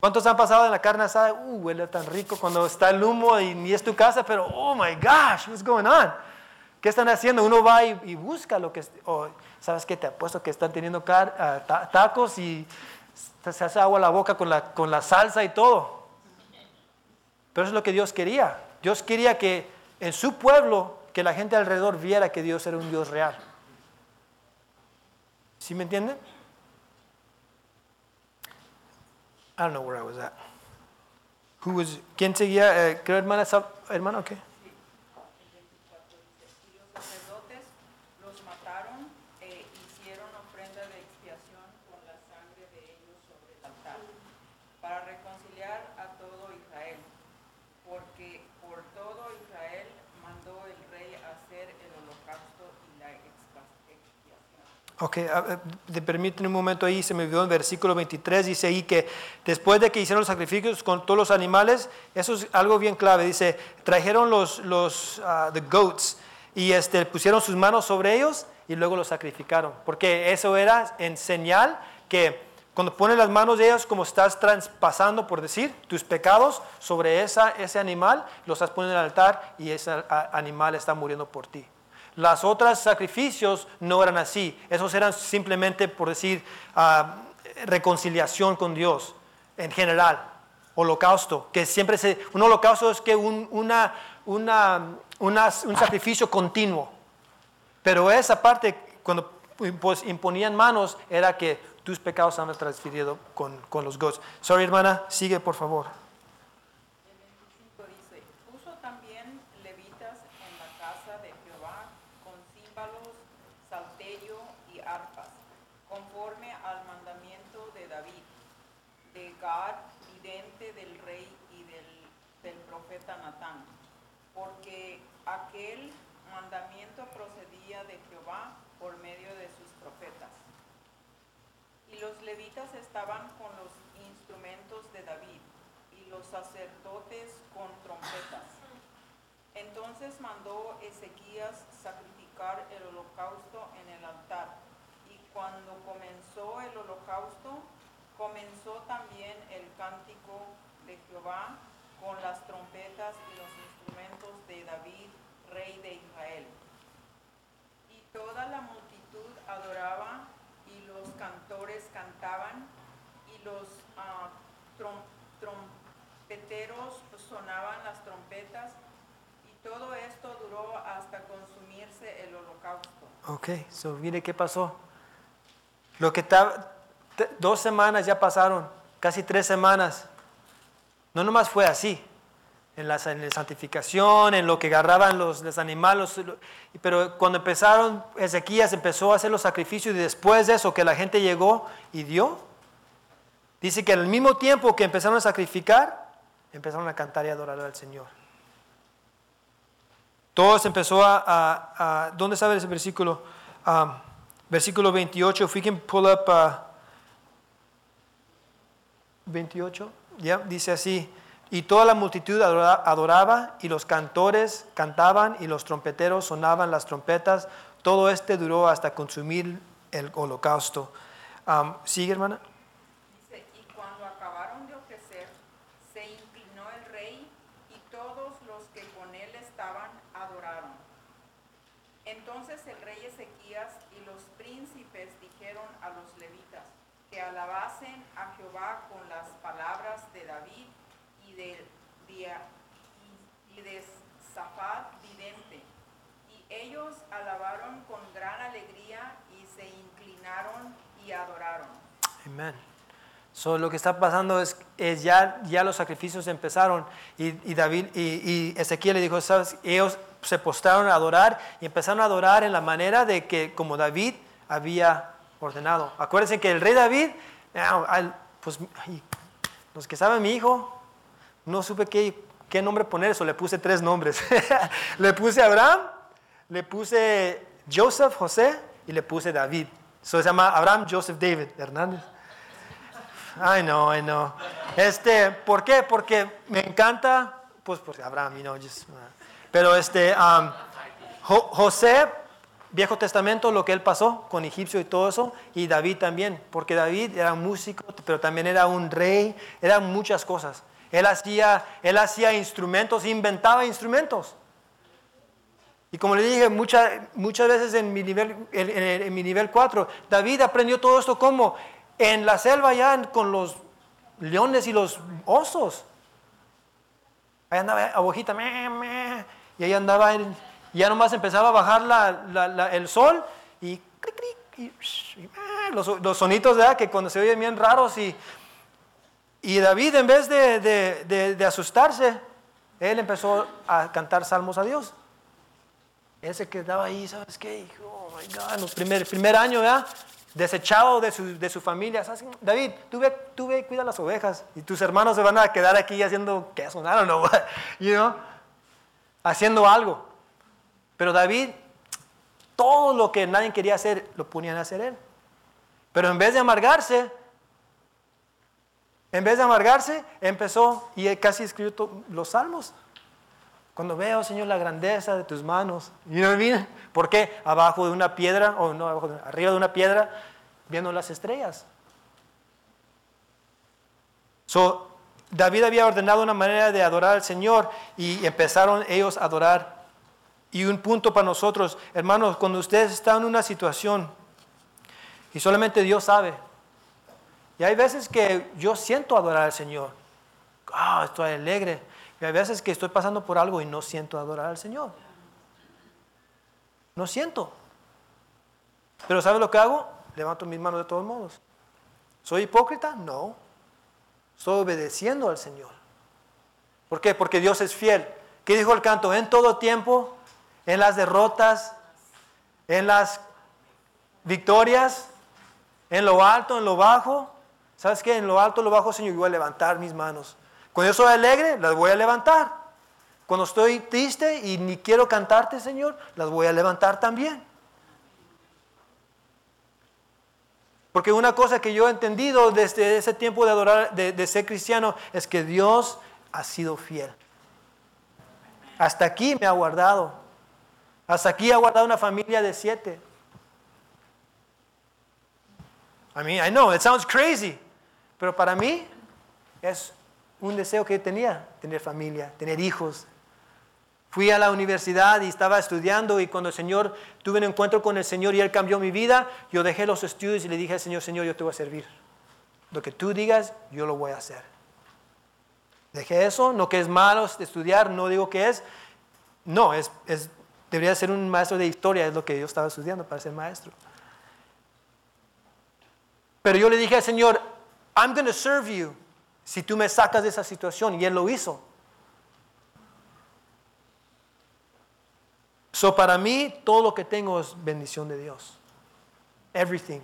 ¿Cuántos han pasado en la carne asada? Uh, huele tan rico cuando está el humo y ni es tu casa, pero oh my gosh, what's going on? ¿Qué están haciendo? Uno va y, busca lo que, ¿sabes qué? Te apuesto que están teniendo ah, ta- tacos y se hace agua la boca con la, con la salsa y todo. Pero eso es lo que Dios quería. Dios quería que en su pueblo, que la gente alrededor viera que Dios era un Dios real. ¿Sí me entienden? I don't know where I was at. Who was, ¿Quién seguía? Eh, creo hermana, Sab- hermana, ok. Y los sacerdotes los mataron e hicieron ofrenda de expiación con la sangre de ellos sobre el altar, para reconciliar a todo Israel, porque por todo Israel mandó el rey hacer el holocausto y la expa- expiación. Ok, permiten un momento ahí, se me olvidó en versículo 23, dice ahí que después de que hicieron los sacrificios con todos los animales, eso es algo bien clave, dice, trajeron los, los ah, the goats y este, pusieron sus manos sobre ellos y luego los sacrificaron, porque eso era en señal que cuando pones las manos de ellos, como estás traspasando, por decir, tus pecados sobre esa, ese animal, los estás poniendo en el altar y ese animal está muriendo por ti. Las otras sacrificios no eran así. Esos eran simplemente, por decir, ah, reconciliación con Dios en general. Holocausto, que siempre se... Un holocausto es que un, una, una, un sacrificio continuo. Pero esa parte, cuando pues, imponían manos, era que tus pecados han transferido con, con los goats. Sorry, hermana, sigue, por favor. El 25 dice, puso también levitas en la casa de Jehová con címbalos, salterio y arpas, conforme al mandamiento de David, de Gad, vidente del rey y del, del profeta Natán, porque aquel mandamiento procedía de Jehová por medio de sus profetas. Y los levitas estaban con los instrumentos de David y los sacerdotes con trompetas. Entonces mandó Ezequías sacrificar el holocausto en el altar. Y cuando comenzó el holocausto, comenzó también el cántico de Jehová con las trompetas y los instrumentos de David, rey de Israel. Y toda la multitud adoraba los cantores cantaban y los ah, trom- trompeteros sonaban las trompetas y todo esto duró hasta consumirse el holocausto. Ok, so mire qué pasó. Lo que estaba, dos semanas ya pasaron, casi tres semanas. No nomás fue así, en la, en la santificación, en lo que agarraban los, los animales, pero cuando empezaron, Ezequías empezó a hacer los sacrificios y después de eso que la gente llegó y dio, dice que al mismo tiempo que empezaron a sacrificar, empezaron a cantar y adorar al Señor. Todos empezó a, a- a- ¿dónde sabe ese versículo? Um, versículo 28, if we can pull up uh, 28, ya, dice así, y toda la multitud adora- adoraba y los cantores cantaban y los trompeteros sonaban las trompetas, todo este duró hasta consumir el holocausto. ¿Sigue, hermana? Dice, y cuando acabaron de ofrecer, se inclinó el rey y todos los que con Ezequías y los príncipes dijeron a los levitas que alabasen a Jehová con las palabras de David y de, Dia- y- y de Safat vidente. Y ellos alabaron con gran alegría y se inclinaron y adoraron. Amén. So, lo que está pasando es, es ya, ya los sacrificios empezaron y, y David y, y Ezequiel le dijo, ¿sabes? Ellos se postraron a adorar y empezaron a adorar en la manera de que como David había ordenado. Acuérdense que el rey David, ah, pues los que saben mi hijo, no supe qué, qué nombre poner, eso le puse tres nombres. le puse Abraham, le puse Joseph, José y le puse David. So, se llama Abraham Joseph David Hernández. Ay, no, ay, no. Este, ¿por qué? Porque me encanta, pues porque Abraham, you know, just, uh, pero este, um, Jo- José, Viejo Testamento, lo que él pasó con egipcio y todo eso, y David también, porque David era músico, pero también era un rey, eran muchas cosas. Él hacía, él hacía instrumentos, inventaba instrumentos. Y como le dije muchas muchas veces en mi nivel en, mi nivel 4, David aprendió todo esto como en la selva ya con los leones y los osos. Ahí andaba abojita, me, me, y ahí andaba, y ya nomás empezaba a bajar la- el sol y, y, sh, y, ah, los, los sonitos ¿verdad? que cuando se oyen bien raros y, y David en vez de, asustarse, él empezó a cantar salmos a Dios. Él se quedaba ahí, ¿sabes qué? Dijo, oh God, los primer, primer año, ¿verdad? Desechado de su, familia. David, tú ve, tú ve cuida las ovejas. Y tus hermanos se van a quedar aquí haciendo queso, I don't know, you know? Haciendo algo. Pero David, todo lo que nadie quería hacer, lo ponían a hacer él. Pero en vez de amargarse, en vez de amargarse, empezó y casi escribió los salmos. Cuando veo, Señor, la grandeza de tus manos. I mean? ¿Por qué? Abajo de una piedra, o no, abajo arriba de una piedra, viendo las estrellas. So, David había ordenado una manera de adorar al Señor y empezaron ellos a adorar. Y un punto para nosotros, hermanos, cuando ustedes están en una situación y solamente Dios sabe. Y hay veces que yo siento adorar al Señor. Ah, estoy alegre. Y hay veces que estoy pasando por algo y no siento adorar al Señor. No siento. Pero ¿sabe lo que hago? Levanto mis manos de todos modos. ¿Soy hipócrita? No. Estoy obedeciendo al Señor. ¿Por qué? Porque Dios es fiel. ¿Qué dijo el canto? En todo tiempo, en las derrotas, en las victorias, en lo alto, en lo bajo. ¿Sabes qué? En lo alto, lo bajo, Señor, yo voy a levantar mis manos. Cuando yo soy alegre, las voy a levantar. Cuando estoy triste y ni quiero cantarte, Señor, las voy a levantar también. Porque una cosa que yo he entendido desde ese tiempo de adorar, de ser cristiano, es que Dios ha sido fiel. Hasta aquí me ha guardado. Hasta aquí ha guardado una familia de siete. I mean, I know, it sounds crazy. Pero para mí es un deseo que tenía, tener familia, tener hijos. Fui a la universidad y estaba estudiando y cuando el Señor, tuve un encuentro con el Señor y Él cambió mi vida, yo dejé los estudios y le dije al Señor, Señor, yo te voy a servir. Lo que tú digas, yo lo voy a hacer. Dejé eso, no que es malo estudiar, no digo que es, no, es, debería ser un maestro de historia, es lo que yo estaba estudiando para ser maestro. Pero yo le dije al Señor, I'm going to serve you si tú me sacas de esa situación. Y Él lo hizo. So para mí, todo lo que tengo es bendición de Dios. Everything.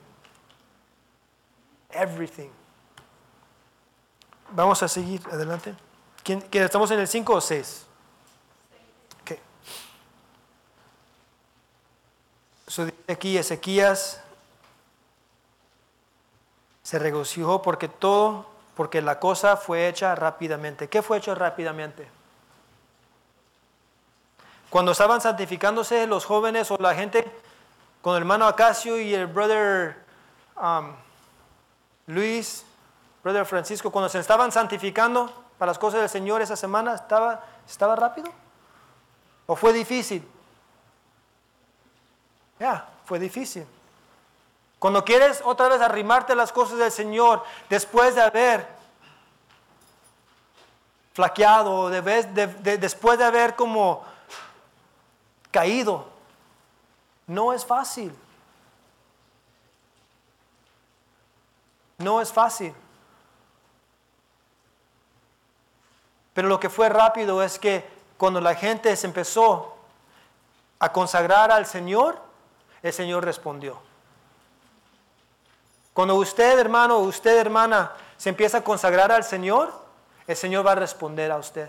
Everything. Vamos a seguir adelante. ¿Quién, quién- ¿Estamos en el 5 o 6? Ok. So, aquí Ezequías se regocijó porque todo, porque la cosa fue hecha rápidamente. ¿Qué fue hecho rápidamente? Cuando estaban santificándose los jóvenes o la gente con el hermano Acacio y el brother um, Luis, brother Francisco, cuando se estaban santificando para las cosas del Señor esa semana, ¿estaba, ¿estaba rápido? ¿O fue difícil? Ya, fue difícil. Cuando quieres otra vez arrimarte las cosas del Señor, después de haber flaqueado, de- después de haber como caído, no es fácil. No es fácil. Pero lo que fue rápido es que cuando la gente se empezó a consagrar al Señor, el Señor respondió. Cuando usted, hermano, usted, hermana, se empieza a consagrar al Señor, el Señor va a responder a usted.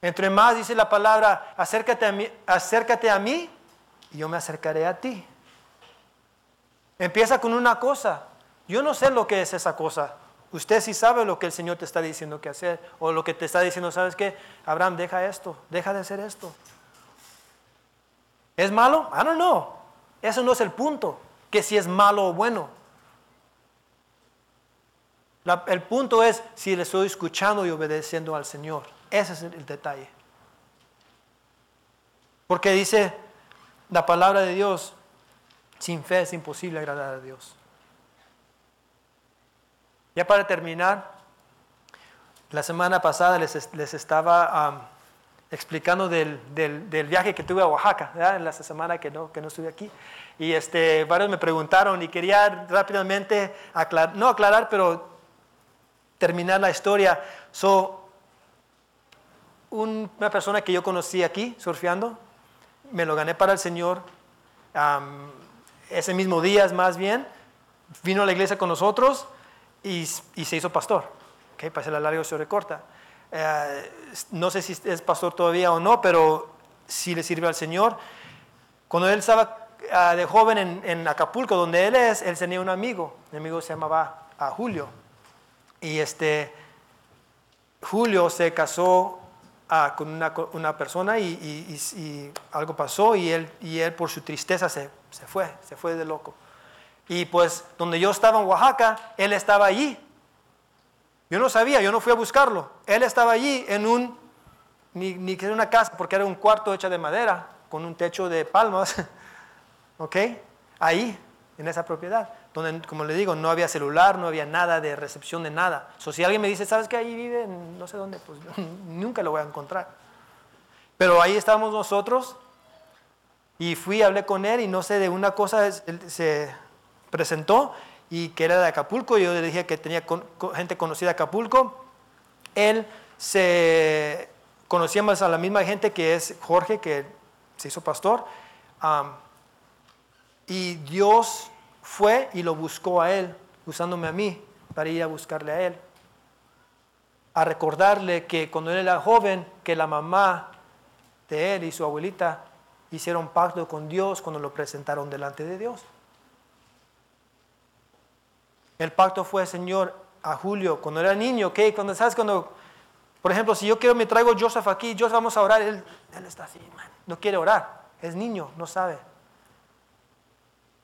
Entre más dice la palabra, acércate a mí, acércate a mí y yo me acercaré a ti. Empieza con una cosa. Yo no sé lo que es esa cosa. Usted sí sabe lo que el Señor te está diciendo que hacer. O lo que te está diciendo, ¿sabes qué? Abraham, deja esto. Deja de hacer esto. ¿Es malo? I don't know. Eso no es el punto. Que si es malo o bueno. El punto es si le estoy escuchando y obedeciendo al Señor. Ese es el, detalle. Porque dice la palabra de Dios, sin fe es imposible agradar a Dios. Ya para terminar, la semana pasada les, es- les estaba explicando del, viaje que tuve a Oaxaca, ¿verdad? en la semana que no, estuve aquí. Y este, varios me preguntaron y quería rápidamente aclarar, no aclarar, pero terminar la historia. So, un- una persona que yo conocí aquí surfeando, me lo gané para el Señor. ese mismo día, más bien, vino a la iglesia con nosotros y, se hizo pastor. Okay, para la larga o se recorta. Eh, no sé si es pastor todavía o no, pero sí le sirve al Señor. Cuando él estaba ah, de joven en, Acapulco, donde él es, él tenía un amigo. Mi amigo se llamaba ah, Julio. Y este, Julio se casó ah, con una, persona y- y algo pasó y él, y él por su tristeza se, se fue, se fue de loco. Y pues donde yo estaba en Oaxaca, él estaba allí. Yo no sabía, yo no fui a buscarlo. Él estaba allí en un, ni, que era una casa, porque era un cuarto hecho de madera, con un techo de palmas. ¿Ok? Ahí, en esa propiedad. Donde, como le digo, no había celular, no había nada de recepción de nada. So, si alguien me dice, ¿sabes que ahí vive? No sé dónde, pues nunca lo voy a encontrar. Pero ahí estábamos nosotros y fui, hablé con él y no sé, de una cosa se presentó y que era de Acapulco. Yo le dije que tenía gente conocida de Acapulco. Él se conocía más a la misma gente que es Jorge, que se hizo pastor. Y Dios fue y lo buscó a él, usándome a mí para ir a buscarle a él. A recordarle que cuando él era joven, que la mamá de él y su abuelita hicieron pacto con Dios cuando lo presentaron delante de Dios. El pacto fue, Señor, a Julio, cuando era niño, ¿ok? Cuando, ¿sabes? Cuando, por ejemplo, si yo quiero, me traigo Joseph aquí, Joseph, vamos a orar, él, él está así, no quiere orar, es niño, no sabe.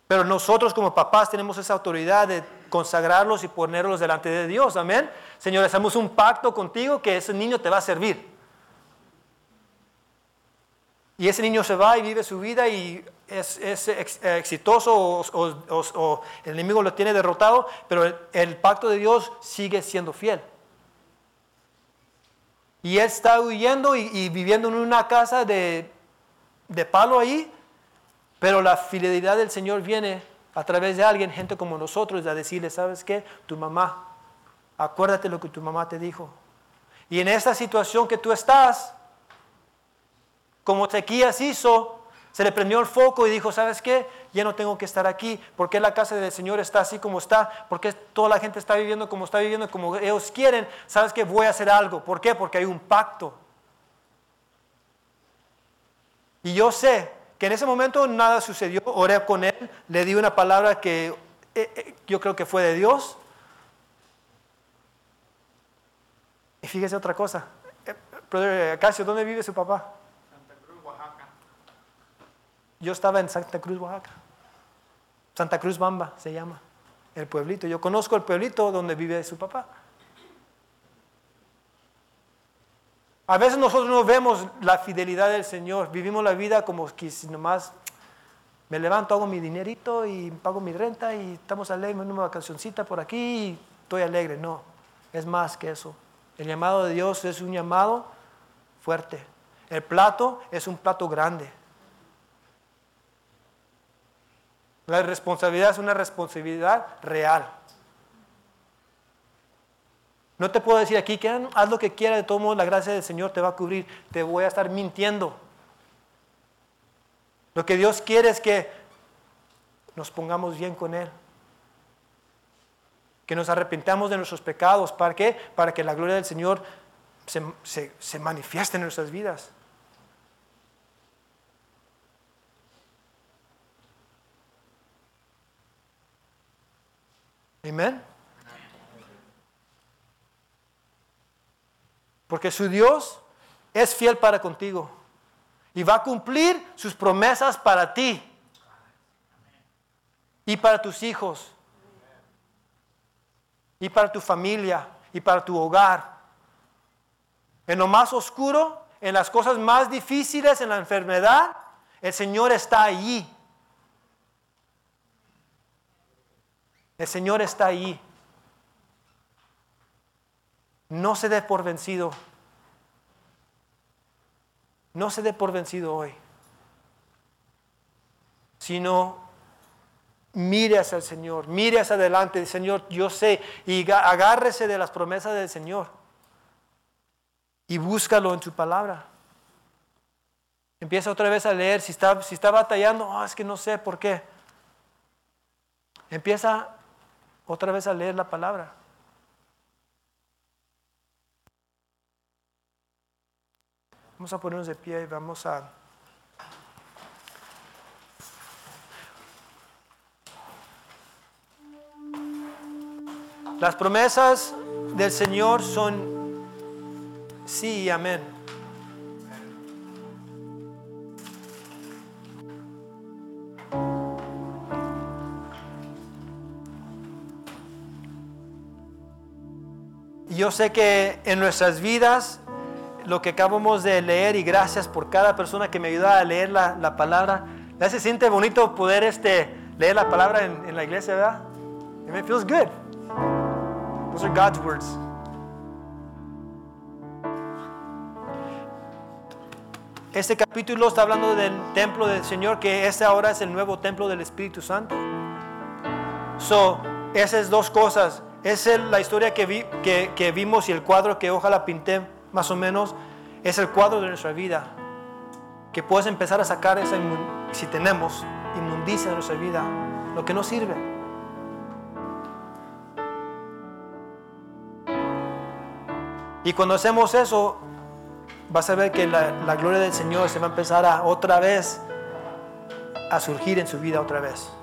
Pero nosotros como papás tenemos esa autoridad de consagrarlos y ponerlos delante de Dios, amén. Señor, hacemos un pacto contigo que ese niño te va a servir. Y ese niño se va y vive su vida y es, es ex- exitoso o, el enemigo lo tiene derrotado, pero el, pacto de Dios sigue siendo fiel. Y él está huyendo y, viviendo en una casa de, de palo ahí, pero la fidelidad del Señor viene a través de alguien, gente como nosotros, a decirle, ¿sabes qué? Tu mamá, acuérdate lo que tu mamá te dijo. Y en esta situación que tú estás, como Ezequías hizo, se le prendió el foco y dijo, ¿sabes qué? Ya no tengo que estar aquí. ¿Por qué la casa del Señor está así como está? ¿Por qué toda la gente está viviendo como está viviendo, como ellos quieren? ¿Sabes qué? Voy a hacer algo. ¿Por qué? Porque hay un pacto. Y yo sé que en ese momento nada sucedió. Oré con él, le di una palabra que eh, eh, yo creo que fue de Dios. Y fíjese otra cosa. Eh, Brother Acacio, ¿dónde vive su papá? Yo estaba en Santa Cruz, Oaxaca. Santa Cruz Bamba se llama, el pueblito. Yo conozco el pueblito donde vive su papá. A veces nosotros no vemos la fidelidad del Señor, vivimos la vida como que si nomás me levanto, hago mi dinerito y pago mi renta y estamos alegres, una vacacioncita por aquí y estoy alegre. No, es más que eso. El llamado de Dios es un llamado fuerte. El plato es un plato grande. La responsabilidad es una responsabilidad real. No te puedo decir aquí que "Ah, haz lo que quieras, de todos modos la gracia del Señor te va a cubrir. Te voy a estar mintiendo. Lo que Dios quiere es que nos pongamos bien con Él. Que nos arrepentamos de nuestros pecados. ¿Para qué? Para que la gloria del Señor se, se- se manifieste en nuestras vidas. Amén. Porque su Dios es fiel para contigo y va a cumplir sus promesas para ti y para tus hijos y para tu familia y para tu hogar. En lo más oscuro, en las cosas más difíciles, en la enfermedad, el Señor está allí. El Señor está allí. No se dé por vencido. No se dé por vencido hoy. Sino mire hacia el Señor, mire hacia adelante, Señor, yo sé, y agárrese de las promesas del Señor. Y búscalo en su palabra. Empieza otra vez a leer. Si está, si está batallando, "Ah, es que no sé por qué. Empieza otra vez a leer la palabra. Vamos a ponernos de pie y vamos a... Las promesas del Señor son sí y amén. Y Yo sé que en nuestras vidas, lo que acabamos de leer, y gracias por cada persona que me ayuda a leer la, la palabra, ya se siente bonito poder este, leer la palabra en, en la iglesia, ¿verdad? It feels good. Those are God's words. Este capítulo está hablando del templo del Señor, que este ahora es el nuevo templo del Espíritu Santo. So, esas dos cosas. Es la historia que, vi, que, vimos y el cuadro que ojalá pinté más o menos. Es el cuadro de nuestra vida. Que puedes empezar a sacar esa, si tenemos, inmundicia de nuestra vida. Lo que no sirve. Y cuando hacemos eso, vas a ver que la, la gloria del Señor se va a empezar a otra vez a surgir en su vida otra vez.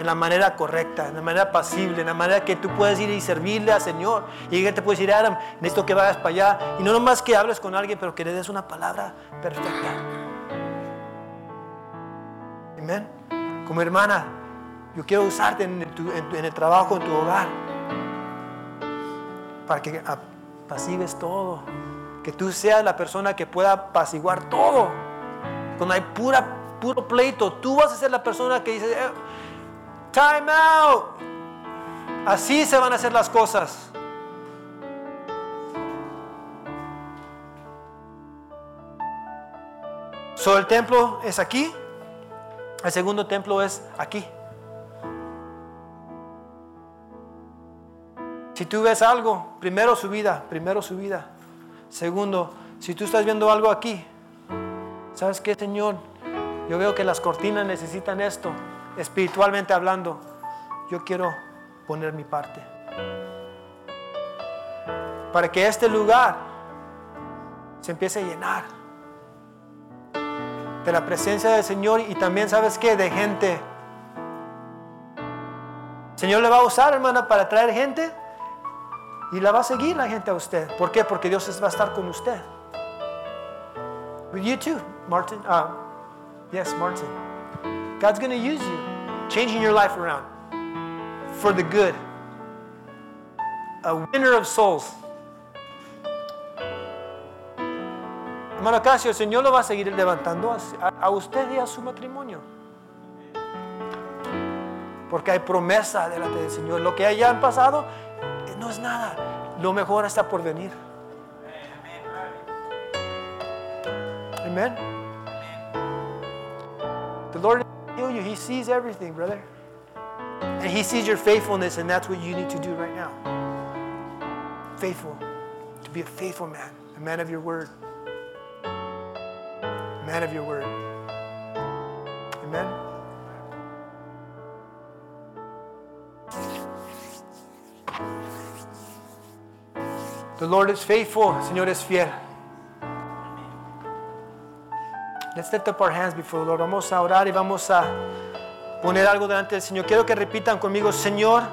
En la manera correcta, en la manera pasible, en la manera que tú puedes ir y servirle al Señor. Y que te puedes decir, Adam, necesito que vayas para allá. Y no nomás que hables con alguien, pero que le des una palabra perfecta. Amén. Como hermana, yo quiero usarte en el trabajo, en tu hogar. Para que apacigues todo. Que tú seas la persona que pueda apaciguar todo. Cuando hay pura, puro pleito, tú vas a ser la persona que dice, "Eh, time out. Así se van a hacer las cosas. So, el templo es aquí. El segundo templo es aquí. Si tú ves algo, primero su vida, primero su vida. Segundo, si tú estás viendo algo aquí, ¿sabes qué, Señor? Yo veo que las cortinas necesitan esto, espiritualmente hablando. Yo quiero poner mi parte. Para que este lugar se empiece a llenar de la presencia del Señor y también, ¿sabes qué? De gente. El Señor le va a usar, hermana, para traer gente y la va a seguir la gente a usted. ¿Por qué? Porque Dios va a estar con usted. With you too, Martin. Uh, yes, Martin. God's going to use you, changing your life around for the good. A winner of souls. Hermano Casio, el Señor lo va a seguir levantando a, usted y a su matrimonio. Porque hay promesa delante del Señor. Lo que hayan pasado eh, no es nada. Lo mejor está por venir. Amen. The Lord heal you. He sees everything, brother. And He sees your faithfulness, and that's what you need to do right now. Faithful. To be a faithful man, a man of your word. A man of your word. Amen. The Lord is faithful. Señor es fiel. Let's lift up. Vamos a orar y vamos a poner algo delante del Señor. Quiero que repitan conmigo, Señor,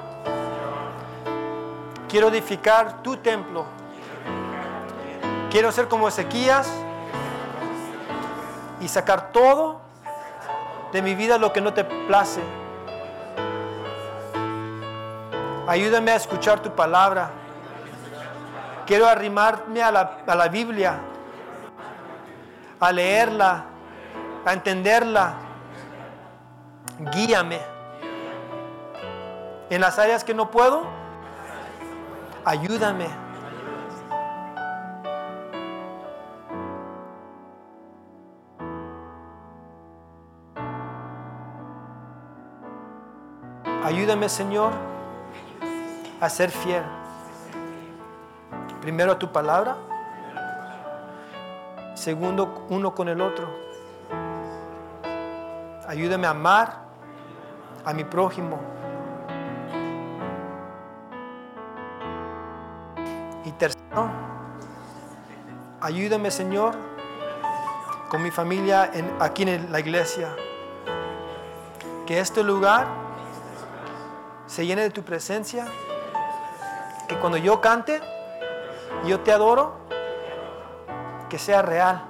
quiero edificar tu templo. Quiero ser como Ezequías y sacar todo de mi vida lo que no te place. Ayúdame a escuchar tu palabra. Quiero arrimarme a la, a la Biblia, a leerla, a entenderla. Guíame. En las áreas que no puedo, ayúdame. Ayúdame, Señor, a ser fiel. Primero a tu palabra. Segundo, uno con el otro. Ayúdame a amar a mi prójimo. Y tercero, ayúdame, Señor, con mi familia aquí en la iglesia. Que este lugar se llene de tu presencia. Que cuando yo cante, yo te adoro, que sea real.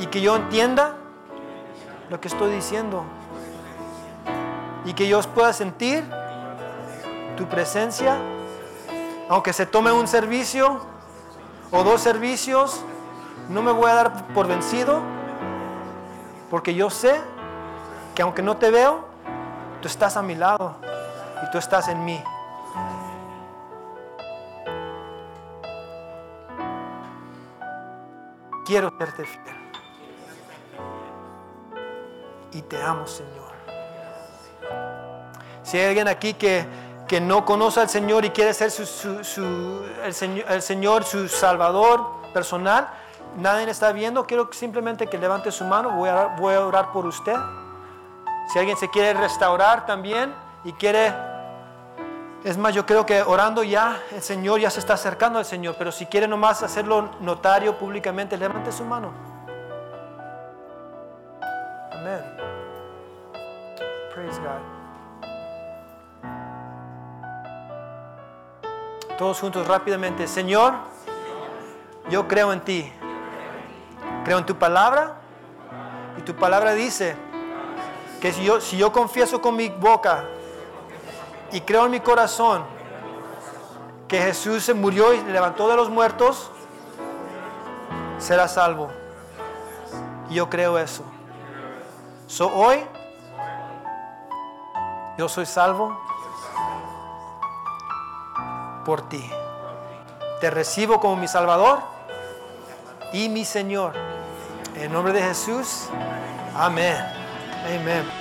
Y que yo entienda lo que estoy diciendo. Y que yo pueda sentir tu presencia, aunque se tome un servicio o dos servicios, no me voy a dar por vencido, porque yo sé que aunque no te veo, tú estás a mi lado y tú estás en mí. Quiero serte fiel. Y te amo, Señor. Si hay alguien aquí que, que no conoce al Señor y quiere ser su, el Señor su Salvador personal, nadie está viendo. Quiero simplemente que levante su mano. Voy a, voy a orar por usted. Si alguien se quiere restaurar también y quiere... Es más, yo creo que orando ya, el Señor ya se está acercando al Señor, pero si quiere nomás hacerlo notario públicamente, levante su mano. Amén. Todos juntos rápidamente. Señor, yo creo en ti. Creo en tu palabra. Y tu palabra dice que si yo, si yo confieso con mi boca y creo en mi corazón que Jesús se murió y levantó de los muertos, será salvo. Y yo creo eso. So hoy yo soy salvo por ti. Te recibo como mi Salvador y mi Señor. En nombre de Jesús. Amén. Amén.